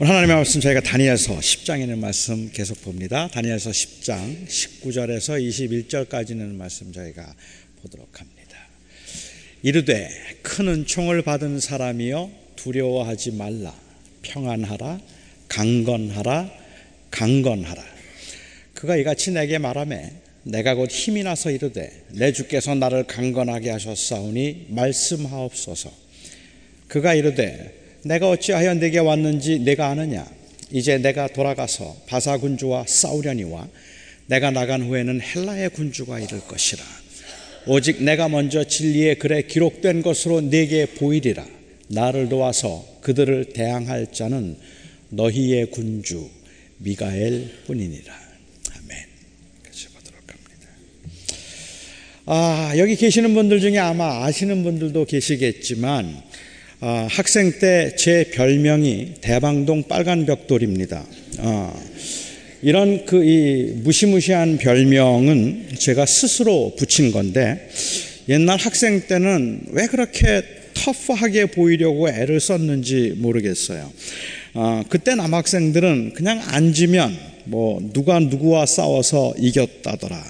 오늘 하나님의 말씀 저희가 다니엘서 10장에 있는 말씀 계속 봅니다. 다니엘서 10장 19절에서 21절까지 있는 말씀 저희가 보도록 합니다. 이르되 큰 은총을 받은 사람이여 두려워하지 말라 평안하라 강건하라 강건하라 그가 이같이 내게 말하매 내가 곧 힘이 나서 이르되 내 주께서 나를 강건하게 하셨사오니 말씀하옵소서 그가 이르되 내가 어찌하여 내게 왔는지 내가 아느냐 이제 내가 돌아가서 바사 군주와 싸우려니와 내가 나간 후에는 헬라의 군주가 이를 것이라 오직 내가 먼저 진리의 글에 기록된 것으로 내게 보이리라 나를 도와서 그들을 대항할 자는 너희의 군주 미가엘 뿐이니라 아멘. 같이 보도록 합니다. 아 여기 계시는 분들 중에 아마 아시는 분들도 계시겠지만 아, 학생 때 제 별명이 대방동 빨간 벽돌입니다. 아, 이런 그 이 무시무시한 별명은 제가 스스로 붙인 건데 옛날 학생 때는 왜 그렇게 터프하게 보이려고 애를 썼는지 모르겠어요. 아, 그때 남학생들은 그냥 앉으면 뭐 누가 누구와 싸워서 이겼다더라.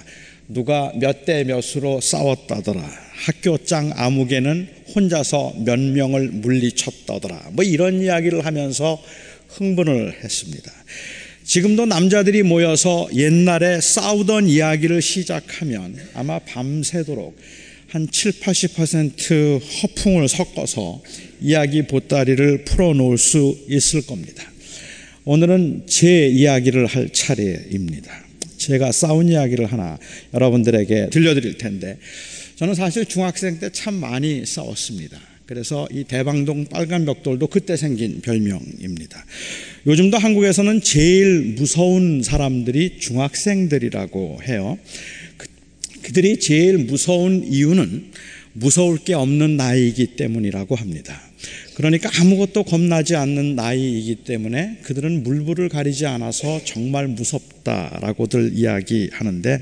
누가 몇 대 몇으로 싸웠다더라. 학교 장 아무개는 혼자서 몇 명을 물리쳤다더라. 뭐 이런 이야기를 하면서 흥분을 했습니다. 지금도 남자들이 모여서 옛날에 싸우던 이야기를 시작하면 아마 밤새도록 한 7, 80% 허풍을 섞어서 이야기 보따리를 풀어놓을 수 있을 겁니다. 오늘은 제 이야기를 할 차례입니다. 제가 싸운 이야기를 하나 여러분들에게 들려드릴 텐데 저는 사실 중학생 때 참 많이 싸웠습니다. 그래서 이 대방동 빨간 벽돌도 그때 생긴 별명입니다. 요즘도 한국에서는 제일 무서운 사람들이 중학생들이라고 해요. 그, 들이 제일 무서운 이유는 무서울 게 없는 나이이기 때문이라고 합니다. 그러니까 아무것도 겁나지 않는 나이이기 때문에 그들은 물불을 가리지 않아서 정말 무섭다라고들 이야기하는데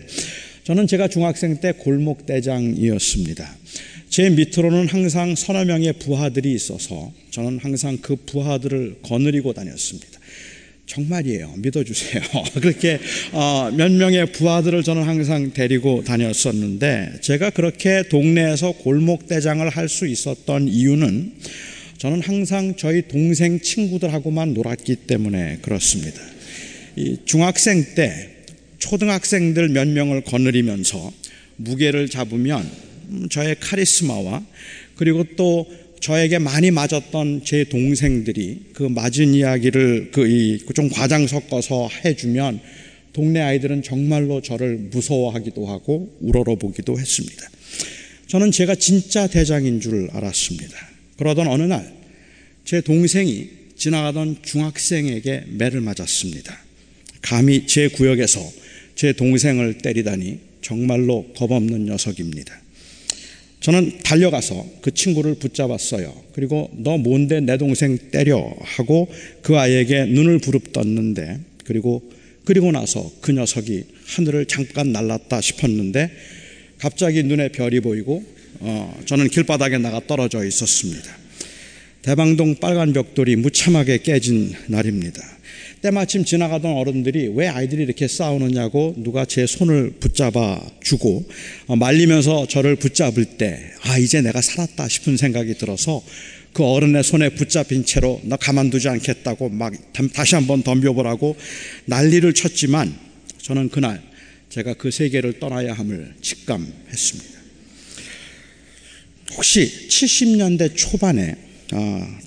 저는 제가 중학생 때 골목대장이었습니다. 제 밑으로는 항상 서너 명의 부하들이 있어서 저는 항상 그 부하들을 거느리고 다녔습니다. 정말이에요. 믿어주세요. 그렇게 어, 몇 명의 부하들을 저는 항상 데리고 다녔었는데 제가 그렇게 동네에서 골목대장을 할 수 있었던 이유는 저는 항상 저희 동생 친구들하고만 놀았기 때문에 그렇습니다. 중학생 때 초등학생들 몇 명을 거느리면서 무게를 잡으면 저의 카리스마와 그리고 또 저에게 많이 맞았던 제 동생들이 그 맞은 이야기를 그좀 과장 섞어서 해주면 동네 아이들은 정말로 저를 무서워하기도 하고 우러러보기도 했습니다. 저는 제가 진짜 대장인 줄 알았습니다. 그러던 어느 날 제 동생이 지나가던 중학생에게 매를 맞았습니다. 감히 제 구역에서 제 동생을 때리다니 정말로 겁없는 녀석입니다. 저는 달려가서 그 친구를 붙잡았어요. 그리고 너 뭔데 내 동생 때려 하고 그 아이에게 눈을 부릅떴는데 그리고 그리고 나서 그 녀석이 하늘을 잠깐 날랐다 싶었는데 갑자기 눈에 별이 보이고 어, 저는 길바닥에 나가 떨어져 있었습니다. 대방동 빨간 벽돌이 무참하게 깨진 날입니다. 때마침 지나가던 어른들이 왜 아이들이 이렇게 싸우느냐고 누가 제 손을 붙잡아 주고 어, 말리면서 저를 붙잡을 때, 아, 이제 내가 살았다 싶은 생각이 들어서 그 어른의 손에 붙잡힌 채로 나 가만두지 않겠다고 막 다시 한번 덤벼보라고 난리를 쳤지만 저는 그날 제가 그 세계를 떠나야 함을 직감했습니다. 혹시 70년대 초반에 아,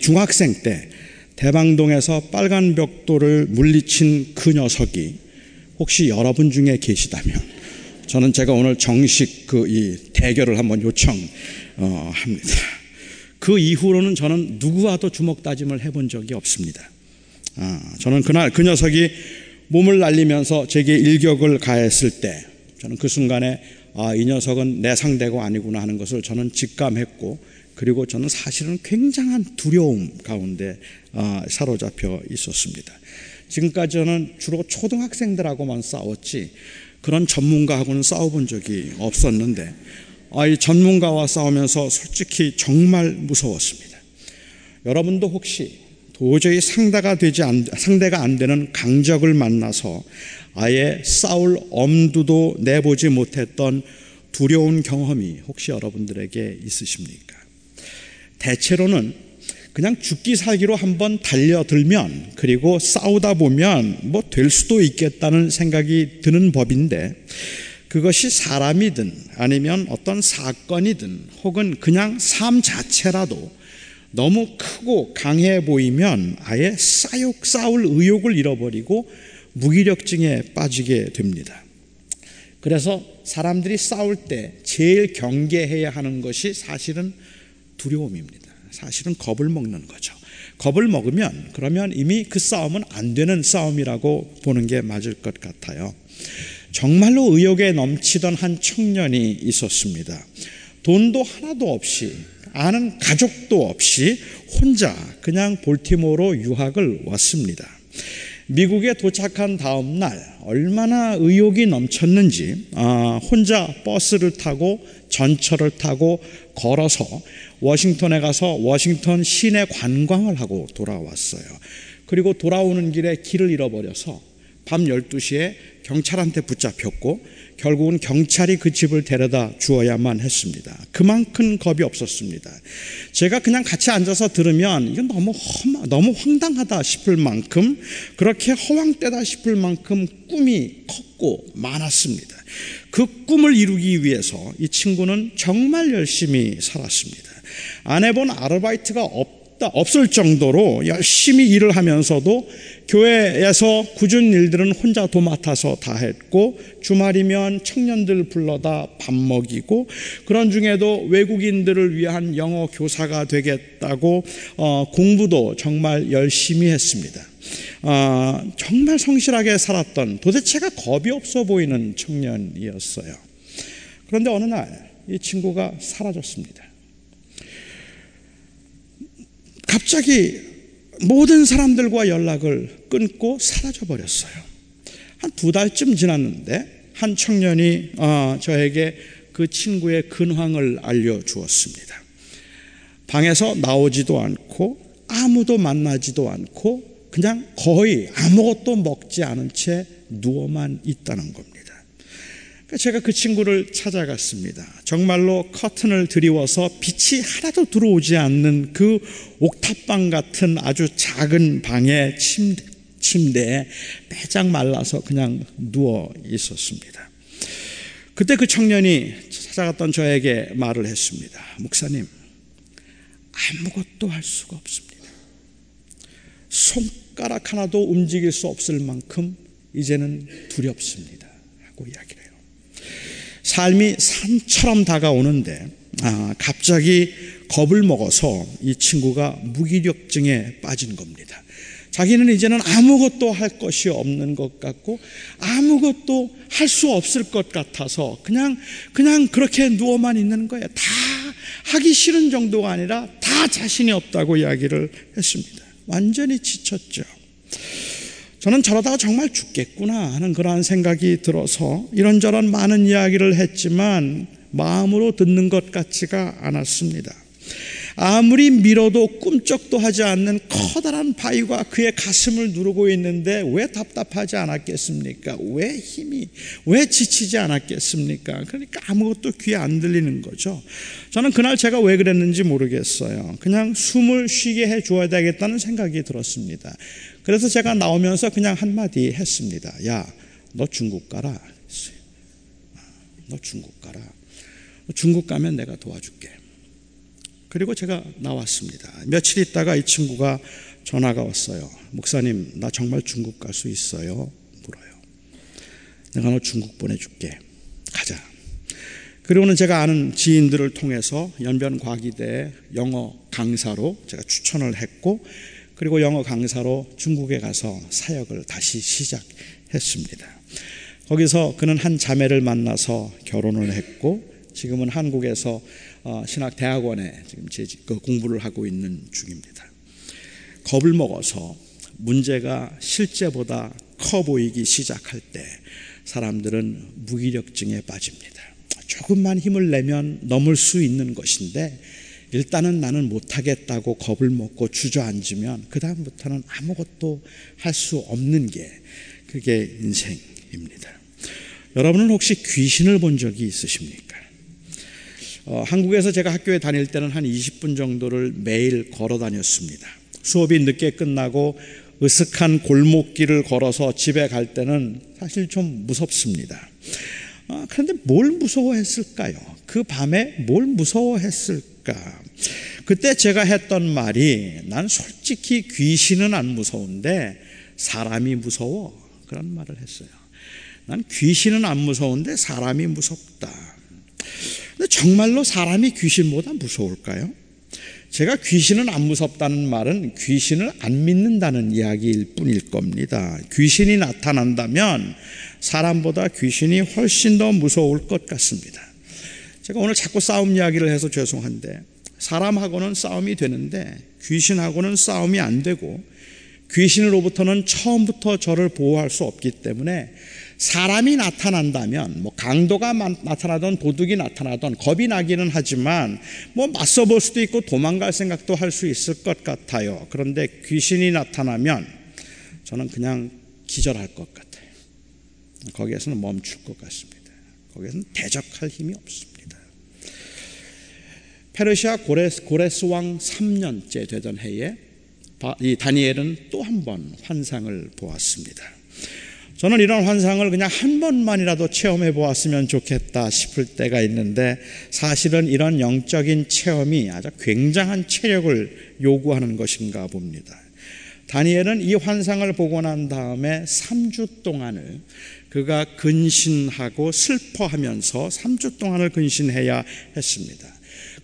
중학생 때 대방동에서 빨간 벽돌을 물리친 그 녀석이 혹시 여러분 중에 계시다면 저는 제가 오늘 정식 그 이 대결을 한번 요청합니다. 어, 그 이후로는 저는 누구와도 주먹 다짐을 해본 적이 없습니다. 아, 저는 그날 그 녀석이 몸을 날리면서 제게 일격을 가했을 때 저는 그 순간에 아, 이 녀석은 내 상대가 아니구나 하는 것을 저는 직감했고 그리고 저는 사실은 굉장한 두려움 가운데 아, 사로잡혀 있었습니다. 지금까지 저는 주로 초등학생들하고만 싸웠지 그런 전문가하고는 싸워본 적이 없었는데 아, 이 전문가와 싸우면서 솔직히 정말 무서웠습니다. 여러분도 혹시 도저히 상대가 되지 안, 상대가 안 되는 강적을 만나서 아예 싸울 엄두도 내보지 못했던 두려운 경험이 혹시 여러분들에게 있으십니까? 대체로는 그냥 죽기 살기로 한번 달려들면 그리고 싸우다 보면 뭐 될 수도 있겠다는 생각이 드는 법인데 그것이 사람이든 아니면 어떤 사건이든 혹은 그냥 삶 자체라도 너무 크고 강해 보이면 아예 싸욕 싸울 의욕을 잃어버리고 무기력증에 빠지게 됩니다. 그래서 사람들이 싸울 때 제일 경계해야 하는 것이 사실은 두려움입니다. 사실은 겁을 먹는 거죠. 겁을 먹으면 그러면 이미 그 싸움은 안 되는 싸움이라고 보는 게 맞을 것 같아요. 정말로 의욕에 넘치던 한 청년이 있었습니다. 돈도 하나도 없이 아는 가족도 없이 혼자 그냥 볼티모로 유학을 왔습니다. 미국에 도착한 다음 날 얼마나 의욕이 넘쳤는지 아, 혼자 버스를 타고 전철을 타고 걸어서 워싱턴에 가서 워싱턴 시내 관광을 하고 돌아왔어요. 그리고 돌아오는 길에 길을 잃어버려서 밤 12시에 경찰한테 붙잡혔고 결국은 경찰이 그 집을 데려다 주어야만 했습니다. 그만큼 겁이 없었습니다. 제가 그냥 같이 앉아서 들으면 이건 너무 험하, 너무 황당하다 싶을 만큼 그렇게 허황되다 싶을 만큼 꿈이 컸고 많았습니다. 그 꿈을 이루기 위해서 이 친구는 정말 열심히 살았습니다. 안 해본 아르바이트가 없없 다, 없을 정도로 열심히 일을 하면서도 교회에서 굳은 일들은 혼자 도맡아서 다 했고 주말이면 청년들 불러다 밥 먹이고 그런 중에도 외국인들을 위한 영어 교사가 되겠다고 어, 공부도 정말 열심히 했습니다. 어, 정말 성실하게 살았던 도대체가 겁이 없어 보이는 청년이었어요. 그런데 어느 날 이 친구가 사라졌습니다. 갑자기 모든 사람들과 연락을 끊고 사라져 버렸어요. 한 두 달쯤 지났는데 한 청년이 어, 저에게 그 친구의 근황을 알려주었습니다. 방에서 나오지도 않고 아무도 만나지도 않고 그냥 거의 아무것도 먹지 않은 채 누워만 있다는 겁니다. 그러니까 제가 그 친구를 찾아갔습니다. 정말로 커튼을 드리워서 빛이 하나도 들어오지 않는 그 옥탑방 같은 아주 작은 방에 침대, 침대에 빼짝 말라서 그냥 누워 있었습니다. 그때 그 청년이 찾아갔던 저에게 말을 했습니다. 목사님, 아무것도 할 수가 없습니다. 손가락 하나도 움직일 수 없을 만큼 이제는 두렵습니다. 하고 이야기를 삶이 산처럼 다가오는데 아, 갑자기 겁을 먹어서 이 친구가 무기력증에 빠진 겁니다. 자기는 이제는 아무것도 할 것이 없는 것 같고 아무것도 할 수 없을 것 같아서 그냥 그냥 그렇게 누워만 있는 거예요. 다 하기 싫은 정도가 아니라 다 자신이 없다고 이야기를 했습니다. 완전히 지쳤죠. 저는 저러다가 정말 죽겠구나 하는 그러한 생각이 들어서 이런저런 많은 이야기를 했지만 마음으로 듣는 것 같지가 않았습니다. 아무리 밀어도 꿈쩍도 하지 않는 커다란 바위가 그의 가슴을 누르고 있는데 왜 답답하지 않았겠습니까? 왜 힘이, 왜 지치지 않았겠습니까? 그러니까 아무것도 귀에 안 들리는 거죠. 저는 그날 제가 왜 그랬는지 모르겠어요. 그냥 숨을 쉬게 해 줘야 되겠다는 생각이 들었습니다. 그래서 제가 나오면서 그냥 한마디 했습니다. 야, 너 중국 가라. 너 중국 가라. 중국 가면 내가 도와줄게. 그리고 제가 나왔습니다. 며칠 있다가 이 친구가 전화가 왔어요. 목사님, 나 정말 중국 갈 수 있어요? 물어요. 내가 너 중국 보내줄게. 가자. 그리고는 제가 아는 지인들을 통해서 연변과기대 영어 강사로 제가 추천을 했고 그리고 영어 강사로 중국에 가서 사역을 다시 시작했습니다. 거기서 그는 한 자매를 만나서 결혼을 했고 지금은 한국에서 어, 신학 대학원에 지금 그 공부를 하고 있는 중입니다. 겁을 먹어서 문제가 실제보다 커 보이기 시작할 때 사람들은 무기력증에 빠집니다. 조금만 힘을 내면 넘을 수 있는 것인데 일단은 나는 못하겠다고 겁을 먹고 주저앉으면 그다음부터는 아무것도 할 수 없는 게 그게 인생입니다. 여러분은 혹시 귀신을 본 적이 있으십니까? 어, 한국에서 제가 학교에 다닐 때는 한 20분 정도를 매일 걸어 다녔습니다. 수업이 늦게 끝나고 으슥한 골목길을 걸어서 집에 갈 때는 사실 좀 무섭습니다. 아, 그런데 뭘 무서워했을까요? 그 밤에 뭘 무서워했을까? 그때 제가 했던 말이 난 솔직히 귀신은 안 무서운데 사람이 무서워. 그런 말을 했어요. 난 귀신은 안 무서운데 사람이 무섭다. 근데 정말로 사람이 귀신보다 무서울까요? 제가 귀신은 안 무섭다는 말은 귀신을 안 믿는다는 이야기일 뿐일 겁니다. 귀신이 나타난다면 사람보다 귀신이 훨씬 더 무서울 것 같습니다. 제가 오늘 자꾸 싸움 이야기를 해서 죄송한데 사람하고는 싸움이 되는데 귀신하고는 싸움이 안 되고 귀신으로부터는 처음부터 저를 보호할 수 없기 때문에 사람이 나타난다면 뭐 강도가 나타나던 도둑이 나타나던 겁이 나기는 하지만 뭐 맞서 볼 수도 있고 도망갈 생각도 할 수 있을 것 같아요. 그런데 귀신이 나타나면 저는 그냥 기절할 것 같아요. 거기에서는 멈출 것 같습니다. 거기에서는 대적할 힘이 없습니다. 페르시아 고레스, 고레스 왕 3년째 되던 해에 이 다니엘은 또 한 번 환상을 보았습니다. 저는 이런 환상을 그냥 한 번만이라도 체험해 보았으면 좋겠다 싶을 때가 있는데 사실은 이런 영적인 체험이 아주 굉장한 체력을 요구하는 것인가 봅니다. 다니엘은 이 환상을 보고 난 다음에 3주 동안을 그가 근신하고 슬퍼하면서 3주 동안을 근신해야 했습니다.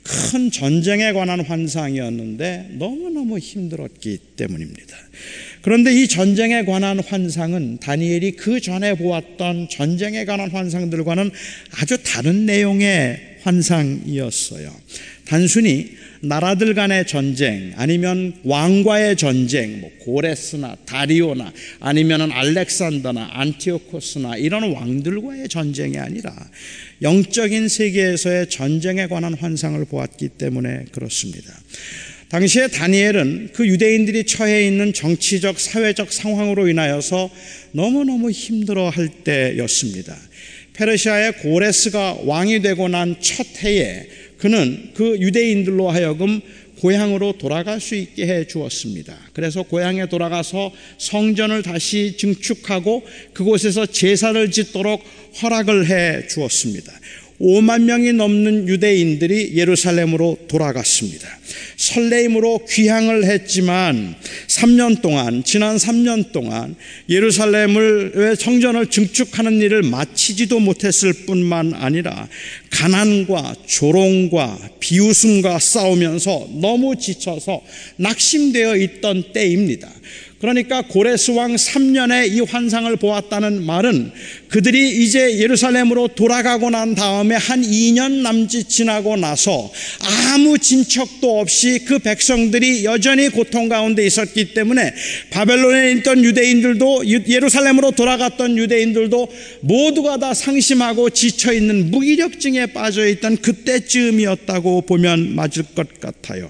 큰 전쟁에 관한 환상이었는데 너무너무 힘들었기 때문입니다. 그런데 이 전쟁에 관한 환상은 다니엘이 그 전에 보았던 전쟁에 관한 환상들과는 아주 다른 내용의 환상이었어요. 단순히 나라들 간의 전쟁 아니면 왕과의 전쟁 뭐 고레스나 다리오나 아니면은 알렉산더나 안티오코스나 이런 왕들과의 전쟁이 아니라 영적인 세계에서의 전쟁에 관한 환상을 보았기 때문에 그렇습니다. 당시에 다니엘은 그 유대인들이 처해 있는 정치적, 사회적 상황으로 인하여서 너무너무 힘들어 할 때였습니다. 페르시아의 고레스가 왕이 되고 난 첫 해에 그는 그 유대인들로 하여금 고향으로 돌아갈 수 있게 해 주었습니다. 그래서 고향에 돌아가서 성전을 다시 증축하고 그곳에서 제사를 짓도록 허락을 해 주었습니다. 5만 명이 넘는 유대인들이 예루살렘으로 돌아갔습니다. 설레임으로 귀향을 했지만 3년 동안 지난 3년 동안 예루살렘을 성전을 증축하는 일을 마치지도 못했을 뿐만 아니라 가난과 조롱과 비웃음과 싸우면서 너무 지쳐서 낙심되어 있던 때입니다. 그러니까 고레스 왕 3년에 이 환상을 보았다는 말은 그들이 이제 예루살렘으로 돌아가고 난 다음에 한 2년 남짓 지나고 나서 아무 진척도 없이 그 백성들이 여전히 고통 가운데 있었기 때문에 바벨론에 있던 유대인들도 예루살렘으로 돌아갔던 유대인들도 모두가 다 상심하고 지쳐 있는 무기력증에 빠져 있던 그때쯤이었다고 보면 맞을 것 같아요.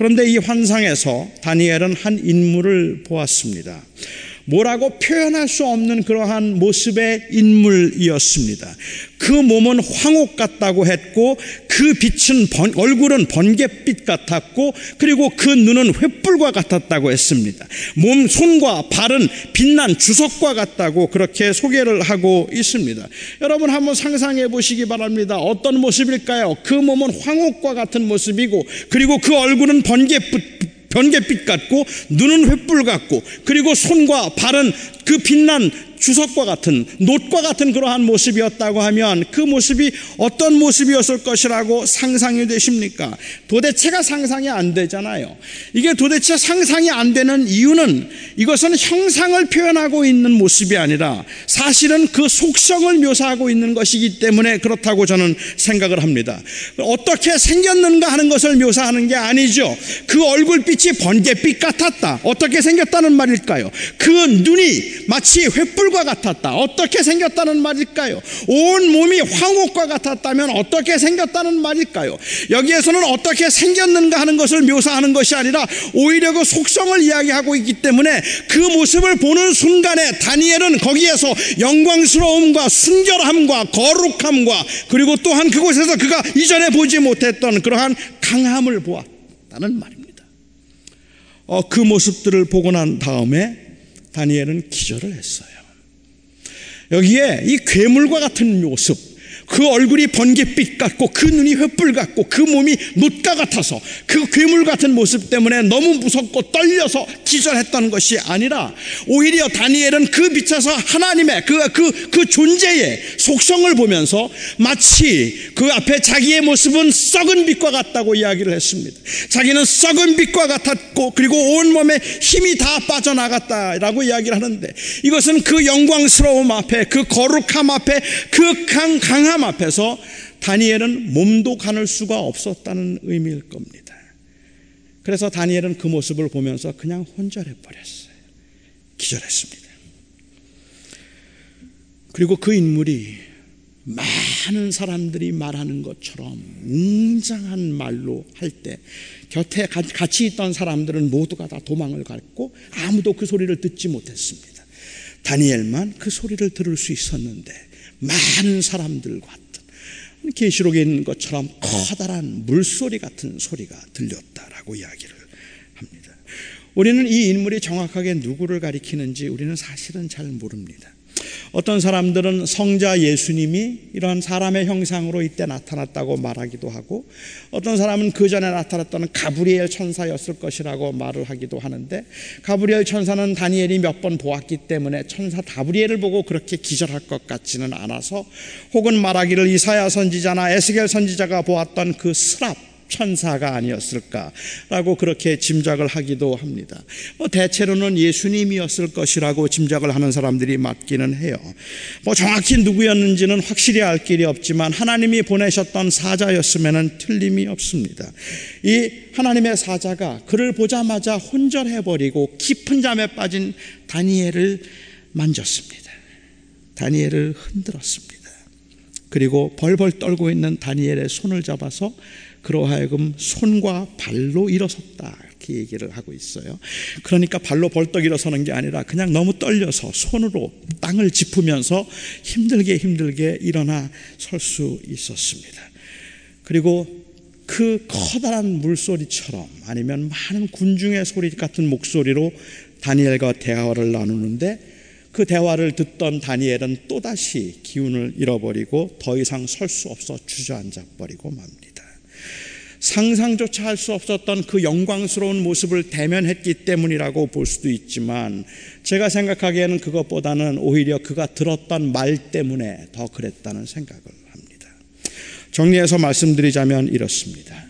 그런데 이 환상에서 다니엘은 한 인물을 보았습니다. 뭐라고 표현할 수 없는 그러한 모습의 인물이었습니다. 그 몸은 황옥 같다고 했고 그 빛은 번, 얼굴은 번갯빛 같았고 그리고 그 눈은 횃불과 같았다고 했습니다. 몸 손과 발은 빛난 주석과 같다고 그렇게 소개를 하고 있습니다. 여러분 한번 상상해 보시기 바랍니다. 어떤 모습일까요? 그 몸은 황옥과 같은 모습이고 그리고 그 얼굴은 번갯빛 번갯빛 같고 눈은 횃불 같고 그리고 손과 발은 그 빛난 주석과 같은 놋과 같은 그러한 모습이었다고 하면 그 모습이 어떤 모습이었을 것이라고 상상이 되십니까? 도대체가 상상이 안 되잖아요. 이게 도대체 상상이 안 되는 이유는 이것은 형상을 표현하고 있는 모습이 아니라 사실은 그 속성을 묘사하고 있는 것이기 때문에 그렇다고 저는 생각을 합니다. 어떻게 생겼는가 하는 것을 묘사하는 게 아니죠. 그 얼굴빛이 번개빛 같았다. 어떻게 생겼다는 말일까요? 그 눈이 마치 횃불 괴물과 같았다. 어떻게 생겼다는 말일까요? 온 몸이 황옥과 같았다면 어떻게 생겼다는 말일까요? 여기에서는 어떻게 생겼는가 하는 것을 묘사하는 것이 아니라 오히려 그 속성을 이야기하고 있기 때문에 그 모습을 보는 순간에 다니엘은 거기에서 영광스러움과 순결함과 거룩함과 그리고 또한 그곳에서 그가 이전에 보지 못했던 그러한 강함을 보았다는 말입니다. 어, 그 모습들을 보고 난 다음에 다니엘은 기절을 했어요. 여기에 이 괴물과 같은 모습, 그 얼굴이 번개빛 같고 그 눈이 횃불 같고 그 몸이 놋과 같아서 그 괴물 같은 모습 때문에 너무 무섭고 떨려서 기절했다는 것이 아니라 오히려 다니엘은 그 빛에서 하나님의 그, 그, 그 존재의 속성을 보면서 마치 그 앞에 자기의 모습은 썩은 빛과 같다고 이야기를 했습니다. 자기는 썩은 빛과 같았고 그리고 온몸에 힘이 다 빠져나갔다라고 이야기를 하는데 이것은 그 영광스러움 앞에 그 거룩함 앞에 그 강, 강함 사람 앞에서 다니엘은 몸도 가눌 수가 없었다는 의미일 겁니다. 그래서 다니엘은 그 모습을 보면서 그냥 혼절해 버렸어요. 기절했습니다. 그리고 그 인물이 많은 사람들이 말하는 것처럼 웅장한 말로 할 때 곁에 같이 있던 사람들은 모두가 다 도망을 갔고 아무도 그 소리를 듣지 못했습니다. 다니엘만 그 소리를 들을 수 있었는데 많은 사람들과 같은 계시록에 있는 것처럼 커다란 물소리 같은 소리가 들렸다라고 이야기를 합니다. 우리는 이 인물이 정확하게 누구를 가리키는지 우리는 사실은 잘 모릅니다. 어떤 사람들은 성자 예수님이 이런 사람의 형상으로 이때 나타났다고 말하기도 하고 어떤 사람은 그 전에 나타났던 가브리엘 천사였을 것이라고 말을 하기도 하는데 가브리엘 천사는 다니엘이 몇 번 보았기 때문에 천사 가브리엘을 보고 그렇게 기절할 것 같지는 않아서 혹은 말하기를 이사야 선지자나 에스겔 선지자가 보았던 그 스랍 천사가 아니었을까라고 그렇게 짐작을 하기도 합니다. 뭐 대체로는 예수님이었을 것이라고 짐작을 하는 사람들이 맞기는 해요. 뭐 정확히 누구였는지는 확실히 알 길이 없지만 하나님이 보내셨던 사자였으면 틀림이 없습니다. 이 하나님의 사자가 그를 보자마자 혼절해버리고 깊은 잠에 빠진 다니엘을 만졌습니다. 다니엘을 흔들었습니다. 그리고 벌벌 떨고 있는 다니엘의 손을 잡아서 그러하여금 손과 발로 일어섰다. 이렇게 얘기를 하고 있어요. 그러니까 발로 벌떡 일어서는 게 아니라 그냥 너무 떨려서 손으로 땅을 짚으면서 힘들게 힘들게 일어나 설 수 있었습니다. 그리고 그 커다란 물소리처럼 아니면 많은 군중의 소리 같은 목소리로 다니엘과 대화를 나누는데 그 대화를 듣던 다니엘은 또다시 기운을 잃어버리고 더 이상 설 수 없어 주저앉아 버리고 맙니다. 상상조차 할 수 없었던 그 영광스러운 모습을 대면했기 때문이라고 볼 수도 있지만 제가 생각하기에는 그것보다는 오히려 그가 들었던 말 때문에 더 그랬다는 생각을 합니다. 정리해서 말씀드리자면 이렇습니다.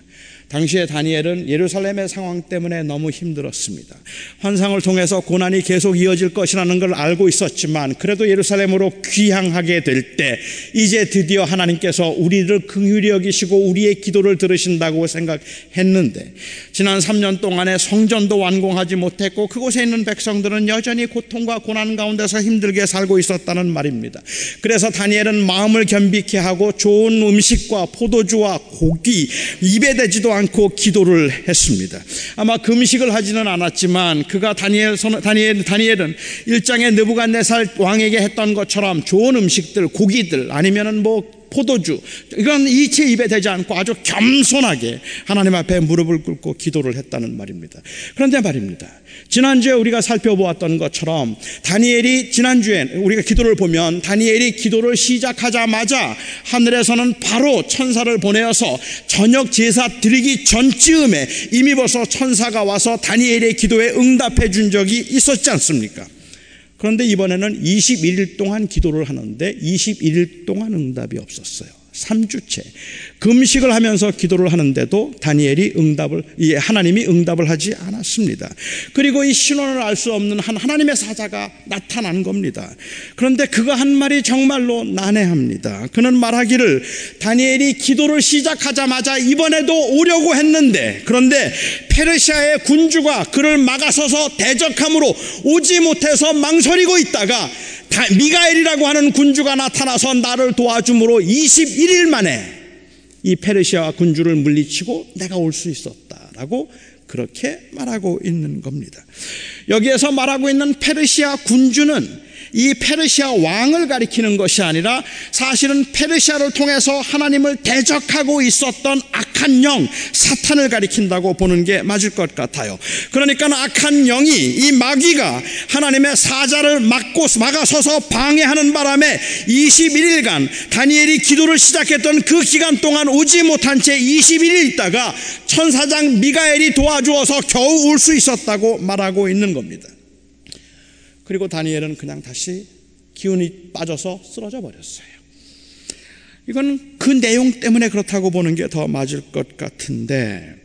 당시에 다니엘은 예루살렘의 상황 때문에 너무 힘들었습니다. 환상을 통해서 고난이 계속 이어질 것이라는 걸 알고 있었지만 그래도 예루살렘으로 귀향하게 될 때 이제 드디어 하나님께서 우리를 긍휼히 여기시고 우리의 기도를 들으신다고 생각했는데 지난 3년 동안에 성전도 완공하지 못했고 그곳에 있는 백성들은 여전히 고통과 고난 가운데서 힘들게 살고 있었다는 말입니다. 그래서 다니엘은 마음을 겸비케 하고 좋은 음식과 포도주와 고기 입에 대지도 않고 기도를 했습니다. 아마 금식을 하지는 않았지만 그가 다니엘 다니엘 다니엘은 일장의 느부갓네살 왕에게 했던 것처럼 좋은 음식들, 고기들 아니면은 뭐 포도주 이건 이체 입에 대지 않고 아주 겸손하게 하나님 앞에 무릎을 꿇고 기도를 했다는 말입니다. 그런데 말입니다. 지난주에 우리가 살펴보았던 것처럼 다니엘이 지난주에 우리가 기도를 보면 다니엘이 기도를 시작하자마자 하늘에서는 바로 천사를 보내어서 저녁 제사 드리기 전쯤에 이미 벌써 천사가 와서 다니엘의 기도에 응답해 준 적이 있었지 않습니까? 그런데 이번에는 21일 동안 기도를 하는데 21일 동안 응답이 없었어요. 3주째 금식을 하면서 기도를 하는데도 다니엘이 응답을 하나님이 응답을 하지 않았습니다. 그리고 이 신원을 알 수 없는 한 하나님의 사자가 나타난 겁니다. 그런데 그가 한 말이 정말로 난해합니다. 그는 말하기를 다니엘이 기도를 시작하자마자 이번에도 오려고 했는데 그런데 페르시아의 군주가 그를 막아서서 대적함으로 오지 못해서 망설이고 있다가 미가엘이라고 하는 군주가 나타나서 나를 도와줌으로 21일 만에 이 페르시아 군주를 물리치고 내가 올 수 있었다라고 그렇게 말하고 있는 겁니다. 여기에서 말하고 있는 페르시아 군주는 이 페르시아 왕을 가리키는 것이 아니라 사실은 페르시아를 통해서 하나님을 대적하고 있었던 악한 영, 사탄을 가리킨다고 보는 게 맞을 것 같아요. 그러니까 악한 영이 이 마귀가 하나님의 사자를 막고 막아서서 방해하는 바람에 21일간 다니엘이 기도를 시작했던 그 기간 동안 오지 못한 채 21일 있다가 천사장 미가엘이 도와주어서 겨우 올 수 있었다고 말하고 있는 겁니다. 그리고 다니엘은 그냥 다시 기운이 빠져서 쓰러져 버렸어요. 이건 그 내용 때문에 그렇다고 보는 게 더 맞을 것 같은데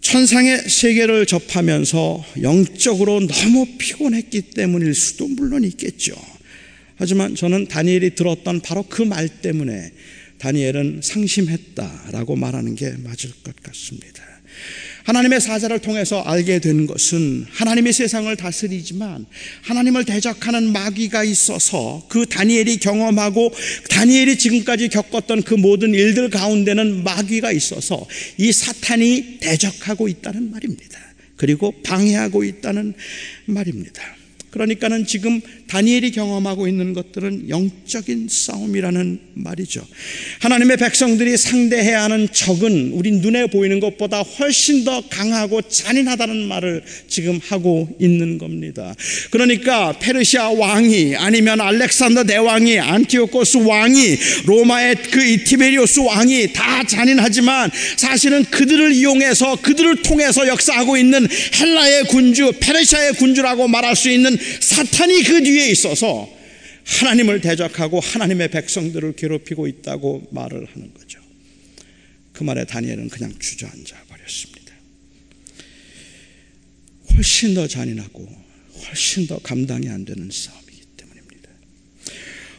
천상의 세계를 접하면서 영적으로 너무 피곤했기 때문일 수도 물론 있겠죠. 하지만 저는 다니엘이 들었던 바로 그 말 때문에 다니엘은 상심했다라고 말하는 게 맞을 것 같습니다. 하나님의 사자를 통해서 알게 된 것은 하나님의 세상을 다스리지만 하나님을 대적하는 마귀가 있어서 그 다니엘이 경험하고 다니엘이 지금까지 겪었던 그 모든 일들 가운데는 마귀가 있어서 이 사탄이 대적하고 있다는 말입니다. 그리고 방해하고 있다는 말입니다. 그러니까는 지금 다니엘이 경험하고 있는 것들은 영적인 싸움이라는 말이죠. 하나님의 백성들이 상대해야 하는 적은 우리 눈에 보이는 것보다 훨씬 더 강하고 잔인하다는 말을 지금 하고 있는 겁니다. 그러니까 페르시아 왕이 아니면 알렉산더 대왕이 안티오코스 왕이 로마의 그 이티베리오스 왕이 다 잔인하지만 사실은 그들을 이용해서 그들을 통해서 역사하고 있는 헬라의 군주 페르시아의 군주라고 말할 수 있는 사탄이 그 뒤에 있어서 하나님을 대적하고 하나님의 백성들을 괴롭히고 있다고 말을 하는 거죠. 그 말에 다니엘은 그냥 주저앉아 버렸습니다. 훨씬 더 잔인하고 훨씬 더 감당이 안 되는 싸움이기 때문입니다.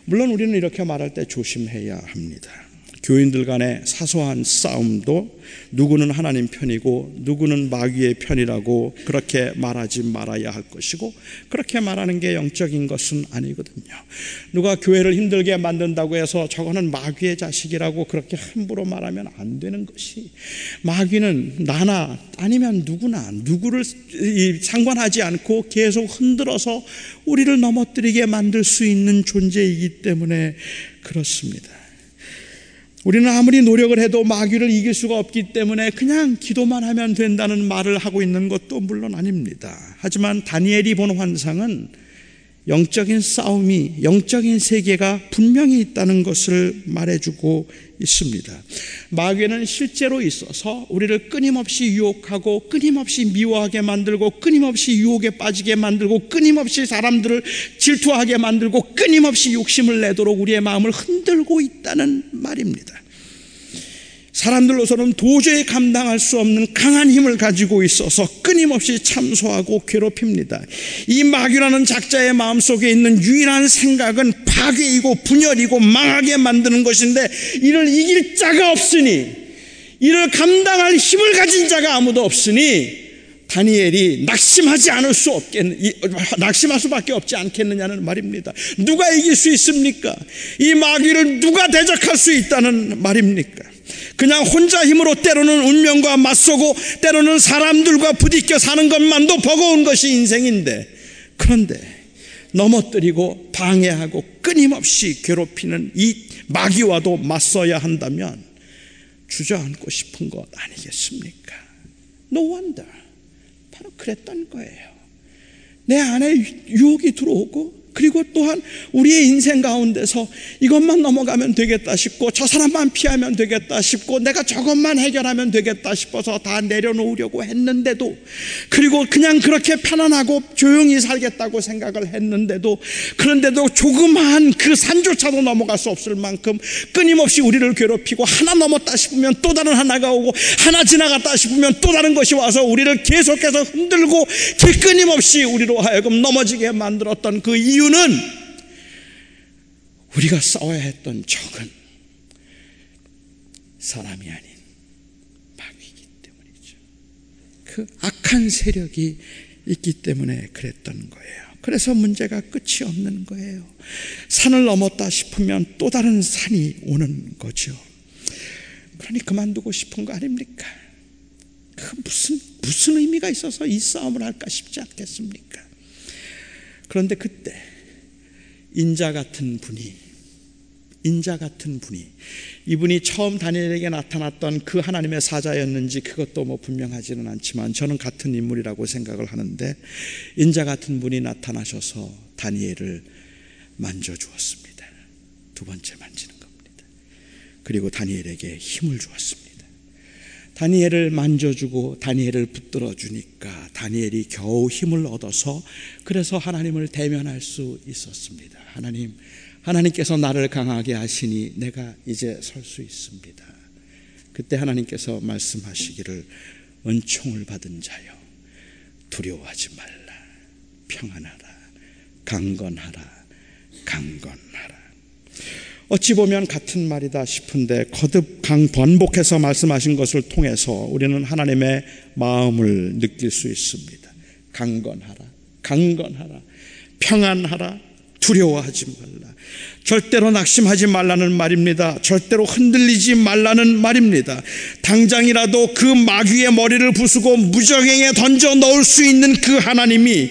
물론 우리는 이렇게 말할 때 조심해야 합니다. 교인들 간의 사소한 싸움도 누구는 하나님 편이고 누구는 마귀의 편이라고 그렇게 말하지 말아야 할 것이고 그렇게 말하는 게 영적인 것은 아니거든요. 누가 교회를 힘들게 만든다고 해서 저거는 마귀의 자식이라고 그렇게 함부로 말하면 안 되는 것이 마귀는 나나 아니면 누구나 누구를 상관하지 않고 계속 흔들어서 우리를 넘어뜨리게 만들 수 있는 존재이기 때문에 그렇습니다. 우리는 아무리 노력을 해도 마귀를 이길 수가 없기 때문에 그냥 기도만 하면 된다는 말을 하고 있는 것도 물론 아닙니다. 하지만 다니엘이 본 환상은 영적인 싸움이, 영적인 세계가 분명히 있다는 것을 말해주고 있습니다. 마귀는 실제로 있어서 우리를 끊임없이 유혹하고 끊임없이 미워하게 만들고 끊임없이 유혹에 빠지게 만들고 끊임없이 사람들을 질투하게 만들고 끊임없이 욕심을 내도록 우리의 마음을 흔들고 있다는 말입니다. 사람들로서는 도저히 감당할 수 없는 강한 힘을 가지고 있어서 끊임없이 참소하고 괴롭힙니다. 이 마귀라는 작자의 마음속에 있는 유일한 생각은 파괴이고 분열이고 망하게 만드는 것인데 이를 이길 자가 없으니 이를 감당할 힘을 가진 자가 아무도 없으니 다니엘이 낙심하지 않을 수 없겠, 낙심할 수밖에 없지 않겠느냐는 말입니다. 누가 이길 수 있습니까? 이 마귀를 누가 대적할 수 있다는 말입니까? 그냥 혼자 힘으로 때로는 운명과 맞서고 때로는 사람들과 부딪혀 사는 것만도 버거운 것이 인생인데 그런데 넘어뜨리고 방해하고 끊임없이 괴롭히는 이 마귀와도 맞서야 한다면 주저앉고 싶은 것 아니겠습니까? No wonder. 바로 그랬던 거예요. 내 안에 유혹이 들어오고 그리고 또한 우리의 인생 가운데서 이것만 넘어가면 되겠다 싶고 저 사람만 피하면 되겠다 싶고 내가 저것만 해결하면 되겠다 싶어서 다 내려놓으려고 했는데도 그리고 그냥 그렇게 편안하고 조용히 살겠다고 생각을 했는데도 그런데도 조그마한 그 산조차도 넘어갈 수 없을 만큼 끊임없이 우리를 괴롭히고 하나 넘었다 싶으면 또 다른 하나가 오고 하나 지나갔다 싶으면 또 다른 것이 와서 우리를 계속해서 흔들고 끊임없이 우리로 하여금 넘어지게 만들었던 그 이유 이유는 우리가 싸워야 했던 적은 사람이 아닌 마귀이기 때문이죠. 그 악한 세력이 있기 때문에 그랬던 거예요. 그래서 문제가 끝이 없는 거예요. 산을 넘었다 싶으면 또 다른 산이 오는 거죠. 그러니 그만두고 싶은 거 아닙니까? 그 무슨 무슨 의미가 있어서 이 싸움을 할까 싶지 않겠습니까? 그런데 그때 인자 같은 분이 인자 같은 분이 이분이 처음 다니엘에게 나타났던 그 하나님의 사자였는지 그것도 뭐 분명하지는 않지만 저는 같은 인물이라고 생각을 하는데 인자 같은 분이 나타나셔서 다니엘을 만져 주었습니다. 두 번째 만지는 겁니다. 그리고 다니엘에게 힘을 주었습니다. 다니엘을 만져주고 다니엘을 붙들어 주니까 다니엘이 겨우 힘을 얻어서 그래서 하나님을 대면할 수 있었습니다. 하나님, 하나님께서 나를 강하게 하시니 내가 이제 설 수 있습니다. 그때 하나님께서 말씀하시기를 은총을 받은 자여 두려워하지 말라 평안하라 강건하라 강건하라 어찌 보면 같은 말이다 싶은데 거듭 강 번복해서 말씀하신 것을 통해서 우리는 하나님의 마음을 느낄 수 있습니다. 강건하라 강건하라 평안하라 두려워하지 말라. 절대로 낙심하지 말라는 말입니다. 절대로 흔들리지 말라는 말입니다. 당장이라도 그 마귀의 머리를 부수고 무정행에 던져 넣을 수 있는 그 하나님이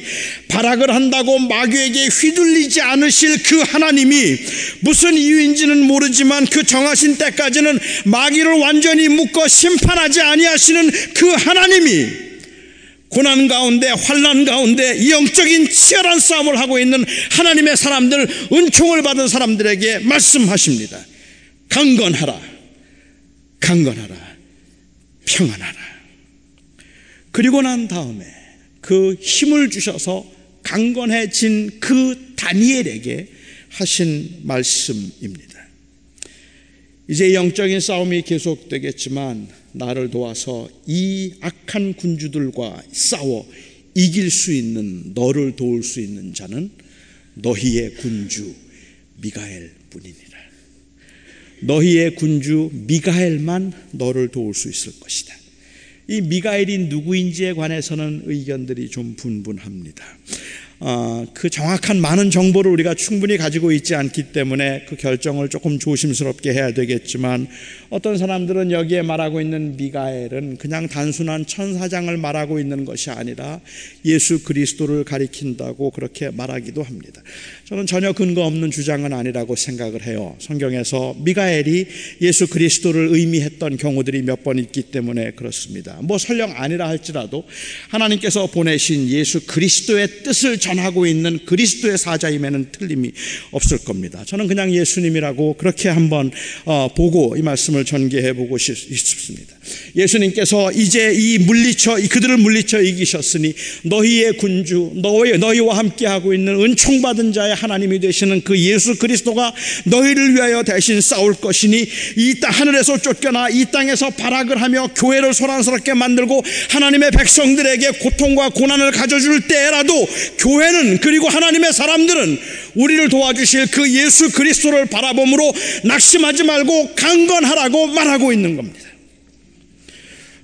발악을 한다고 마귀에게 휘둘리지 않으실 그 하나님이 무슨 이유인지는 모르지만 그 정하신 때까지는 마귀를 완전히 묶어 심판하지 아니하시는 그 하나님이 고난 가운데 환란 가운데 영적인 치열한 싸움을 하고 있는 하나님의 사람들 은총을 받은 사람들에게 말씀하십니다. 강건하라. 강건하라. 평안하라. 그리고 난 다음에 그 힘을 주셔서 강건해진 그 다니엘에게 하신 말씀입니다. 이제 영적인 싸움이 계속되겠지만 나를 도와서 이 악한 군주들과 싸워 이길 수 있는 너를 도울 수 있는 자는 너희의 군주 미가엘 뿐이니라. 너희의 군주 미가엘만 너를 도울 수 있을 것이다. 이 미가엘이 누구인지에 관해서는 의견들이 좀 분분합니다. 어, 그 정확한 많은 정보를 우리가 충분히 가지고 있지 않기 때문에 그 결정을 조금 조심스럽게 해야 되겠지만 어떤 사람들은 여기에 말하고 있는 미가엘은 그냥 단순한 천사장을 말하고 있는 것이 아니라 예수 그리스도를 가리킨다고 그렇게 말하기도 합니다. 저는 전혀 근거 없는 주장은 아니라고 생각을 해요. 성경에서 미가엘이 예수 그리스도를 의미했던 경우들이 몇 번 있기 때문에 그렇습니다. 뭐 설령 아니라 할지라도 하나님께서 보내신 예수 그리스도의 뜻을 전하고 있는 그리스도의 사자임에는 틀림이 없을 겁니다. 저는 그냥 예수님이라고 그렇게 한번 어, 보고 이 말씀을 전개해 보고 싶습니다. 예수님께서 이제 이 물리쳐 그들을 물리쳐 이기셨으니 너희의 군주 너희 너희와 함께 하고 있는 은총 받은 자의 하나님이 되시는 그 예수 그리스도가 너희를 위하여 대신 싸울 것이니 이 땅 하늘에서 쫓겨나 이 땅에서 발악을 하며 교회를 소란스럽게 만들고 하나님의 백성들에게 고통과 고난을 가져줄 때라도 교회는 그리고 하나님의 사람들은 우리를 도와주실 그 예수 그리스도를 바라봄으로 낙심하지 말고 강건하라고 말하고 있는 겁니다.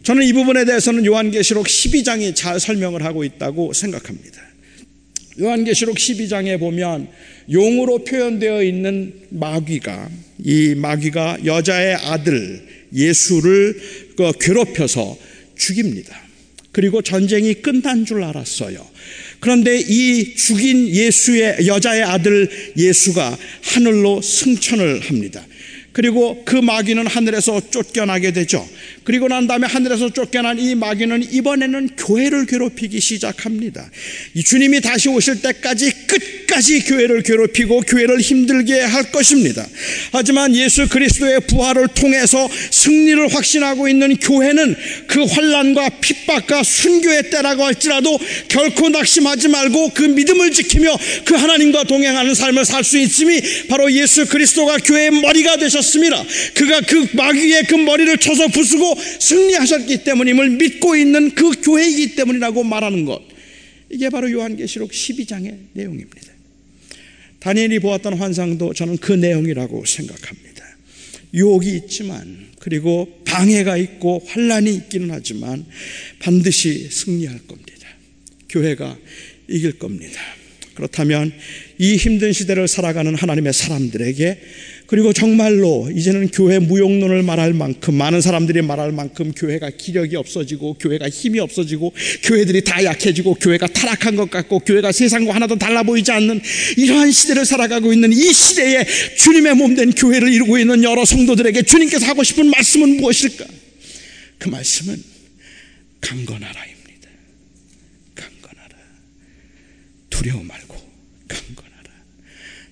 저는 이 부분에 대해서는 요한계시록 12장이 잘 설명을 하고 있다고 생각합니다. 요한계시록 12장에 보면 용으로 표현되어 있는 마귀가 이 마귀가 여자의 아들 예수를 그 괴롭혀서 죽입니다. 그리고 전쟁이 끝난 줄 알았어요. 그런데 이 죽인 예수의 여자의 아들 예수가 하늘로 승천을 합니다. 그리고 그 마귀는 하늘에서 쫓겨나게 되죠. 그리고 난 다음에 하늘에서 쫓겨난 이 마귀는 이번에는 교회를 괴롭히기 시작합니다. 이 주님이 다시 오실 때까지 끝까지 교회를 괴롭히고 교회를 힘들게 할 것입니다. 하지만 예수 그리스도의 부활을 통해서 승리를 확신하고 있는 교회는 그 환란과 핍박과 순교의 때라고 할지라도 결코 낙심하지 말고 그 믿음을 지키며 그 하나님과 동행하는 삶을 살 수 있음이 바로 예수 그리스도가 교회의 머리가 되셨습니다. 그가 그 마귀의 그 머리를 쳐서 부수고 승리하셨기 때문임을 믿고 있는 그 교회이기 때문이라고 말하는 것. 이게 바로 요한계시록 12장의 내용입니다. 다니엘이 보았던 환상도 저는 그 내용이라고 생각합니다. 유혹이 있지만 그리고 방해가 있고 환란이 있기는 하지만 반드시 승리할 겁니다. 교회가 이길 겁니다. 그렇다면 이 힘든 시대를 살아가는 하나님의 사람들에게 그리고 정말로 이제는 교회 무용론을 말할 만큼 많은 사람들이 말할 만큼 교회가 기력이 없어지고 교회가 힘이 없어지고 교회들이 다 약해지고 교회가 타락한 것 같고 교회가 세상과 하나도 달라 보이지 않는 이러한 시대를 살아가고 있는 이 시대에 주님의 몸 된 교회를 이루고 있는 여러 성도들에게 주님께서 하고 싶은 말씀은 무엇일까? 그 말씀은 강건하라입니다. 강건하라. 두려워 말고 강건하라.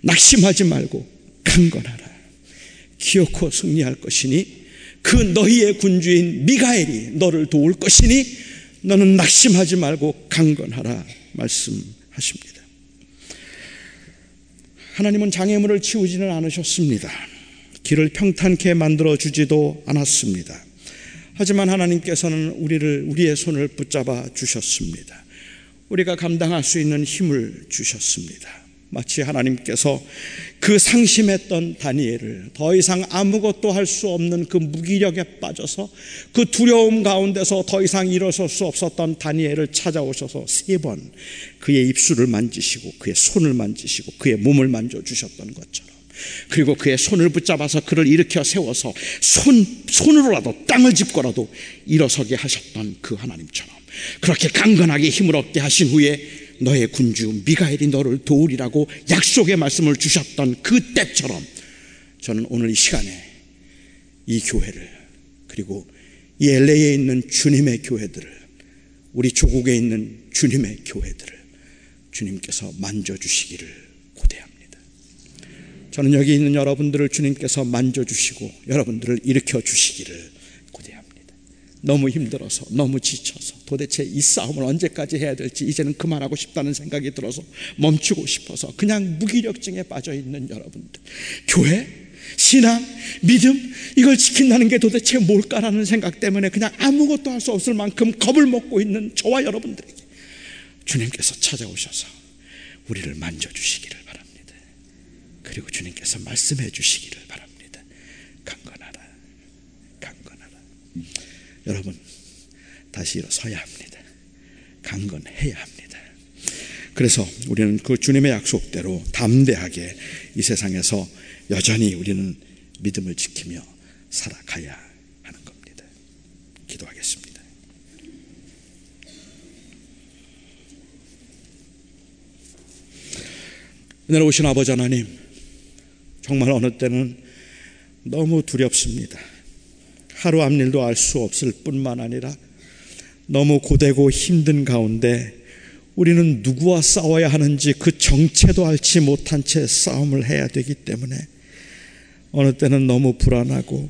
낙심하지 말고 강건하라. 기어코 승리할 것이니 그 너희의 군주인 미가엘이 너를 도울 것이니 너는 낙심하지 말고 강건하라 말씀하십니다. 하나님은 장애물을 치우지는 않으셨습니다. 길을 평탄케 만들어 주지도 않았습니다. 하지만 하나님께서는 우리를 우리의 손을 붙잡아 주셨습니다. 우리가 감당할 수 있는 힘을 주셨습니다. 마치 하나님께서 그 상심했던 다니엘을 더 이상 아무것도 할 수 없는 그 무기력에 빠져서 그 두려움 가운데서 더 이상 일어설 수 없었던 다니엘을 찾아오셔서 세 번 그의 입술을 만지시고 그의 손을 만지시고 그의 몸을 만져주셨던 것처럼 그리고 그의 손을 붙잡아서 그를 일으켜 세워서 손, 손으로라도 땅을 짚고라도 일어서게 하셨던 그 하나님처럼 그렇게 강건하게 힘을 얻게 하신 후에 너의 군주 미가엘이 너를 도우리라고 약속의 말씀을 주셨던 그 때처럼 저는 오늘 이 시간에 이 교회를 그리고 이 LA에 있는 주님의 교회들을 우리 조국에 있는 주님의 교회들을 주님께서 만져주시기를 고대합니다. 저는 여기 있는 여러분들을 주님께서 만져주시고 여러분들을 일으켜 주시기를 너무 힘들어서 너무 지쳐서 도대체 이 싸움을 언제까지 해야 될지 이제는 그만하고 싶다는 생각이 들어서 멈추고 싶어서 그냥 무기력증에 빠져 있는 여러분들. 교회? 신앙? 믿음? 이걸 지킨다는 게 도대체 뭘까라는 생각 때문에 그냥 아무것도 할 수 없을 만큼 겁을 먹고 있는 저와 여러분들에게 주님께서 찾아오셔서 우리를 만져주시기를 바랍니다. 그리고 주님께서 말씀해 주시기를 바랍니다 강건하라 강건하라 여러분 다시 일어서야 합니다. 강건해야 합니다. 그래서 우리는 그 주님의 약속대로 담대하게 이 세상에서 여전히 우리는 믿음을 지키며 살아가야 하는 겁니다. 기도하겠습니다. 은혜로 오신 아버지 하나님, 정말 어느 때는 너무 두렵습니다. 하루 앞일도 알 수 없을 뿐만 아니라 너무 고되고 힘든 가운데 우리는 누구와 싸워야 하는지 그 정체도 알지 못한 채 싸움을 해야 되기 때문에 어느 때는 너무 불안하고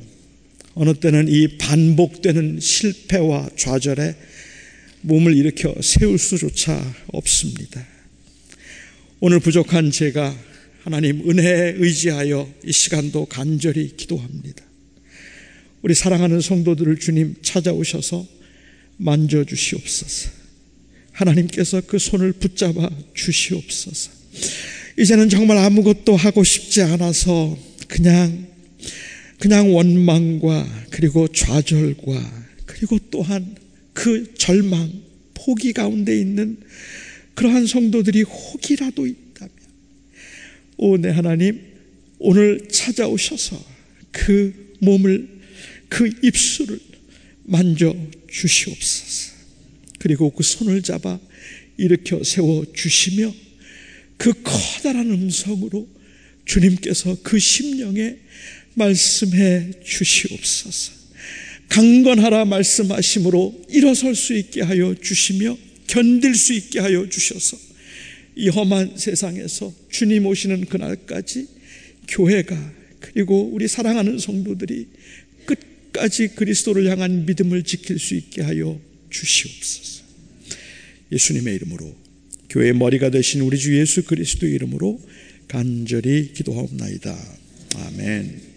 어느 때는 이 반복되는 실패와 좌절에 몸을 일으켜 세울 수조차 없습니다. 오늘 부족한 제가 하나님 은혜에 의지하여 이 시간도 간절히 기도합니다. 우리 사랑하는 성도들을 주님 찾아오셔서 만져주시옵소서. 하나님께서 그 손을 붙잡아 주시옵소서. 이제는 정말 아무것도 하고 싶지 않아서 그냥, 그냥 원망과 그리고 좌절과 그리고 또한 그 절망, 포기 가운데 있는 그러한 성도들이 혹이라도 있다면, 오, 내 하나님, 오늘 찾아오셔서 그 몸을 그 입술을 만져 주시옵소서. 그리고 그 손을 잡아 일으켜 세워 주시며 그 커다란 음성으로 주님께서 그 심령에 말씀해 주시옵소서. 강건하라 말씀하심으로 일어설 수 있게 하여 주시며 견딜 수 있게 하여 주셔서 이 험한 세상에서 주님 오시는 그날까지 교회가 그리고 우리 사랑하는 성도들이 끝까지 그리스도를 향한 믿음을 지킬 수 있게 하여 주시옵소서. 예수님의 이름으로 교회의 머리가 되신 우리 주 예수 그리스도 이름으로 간절히 기도하옵나이다. 아멘.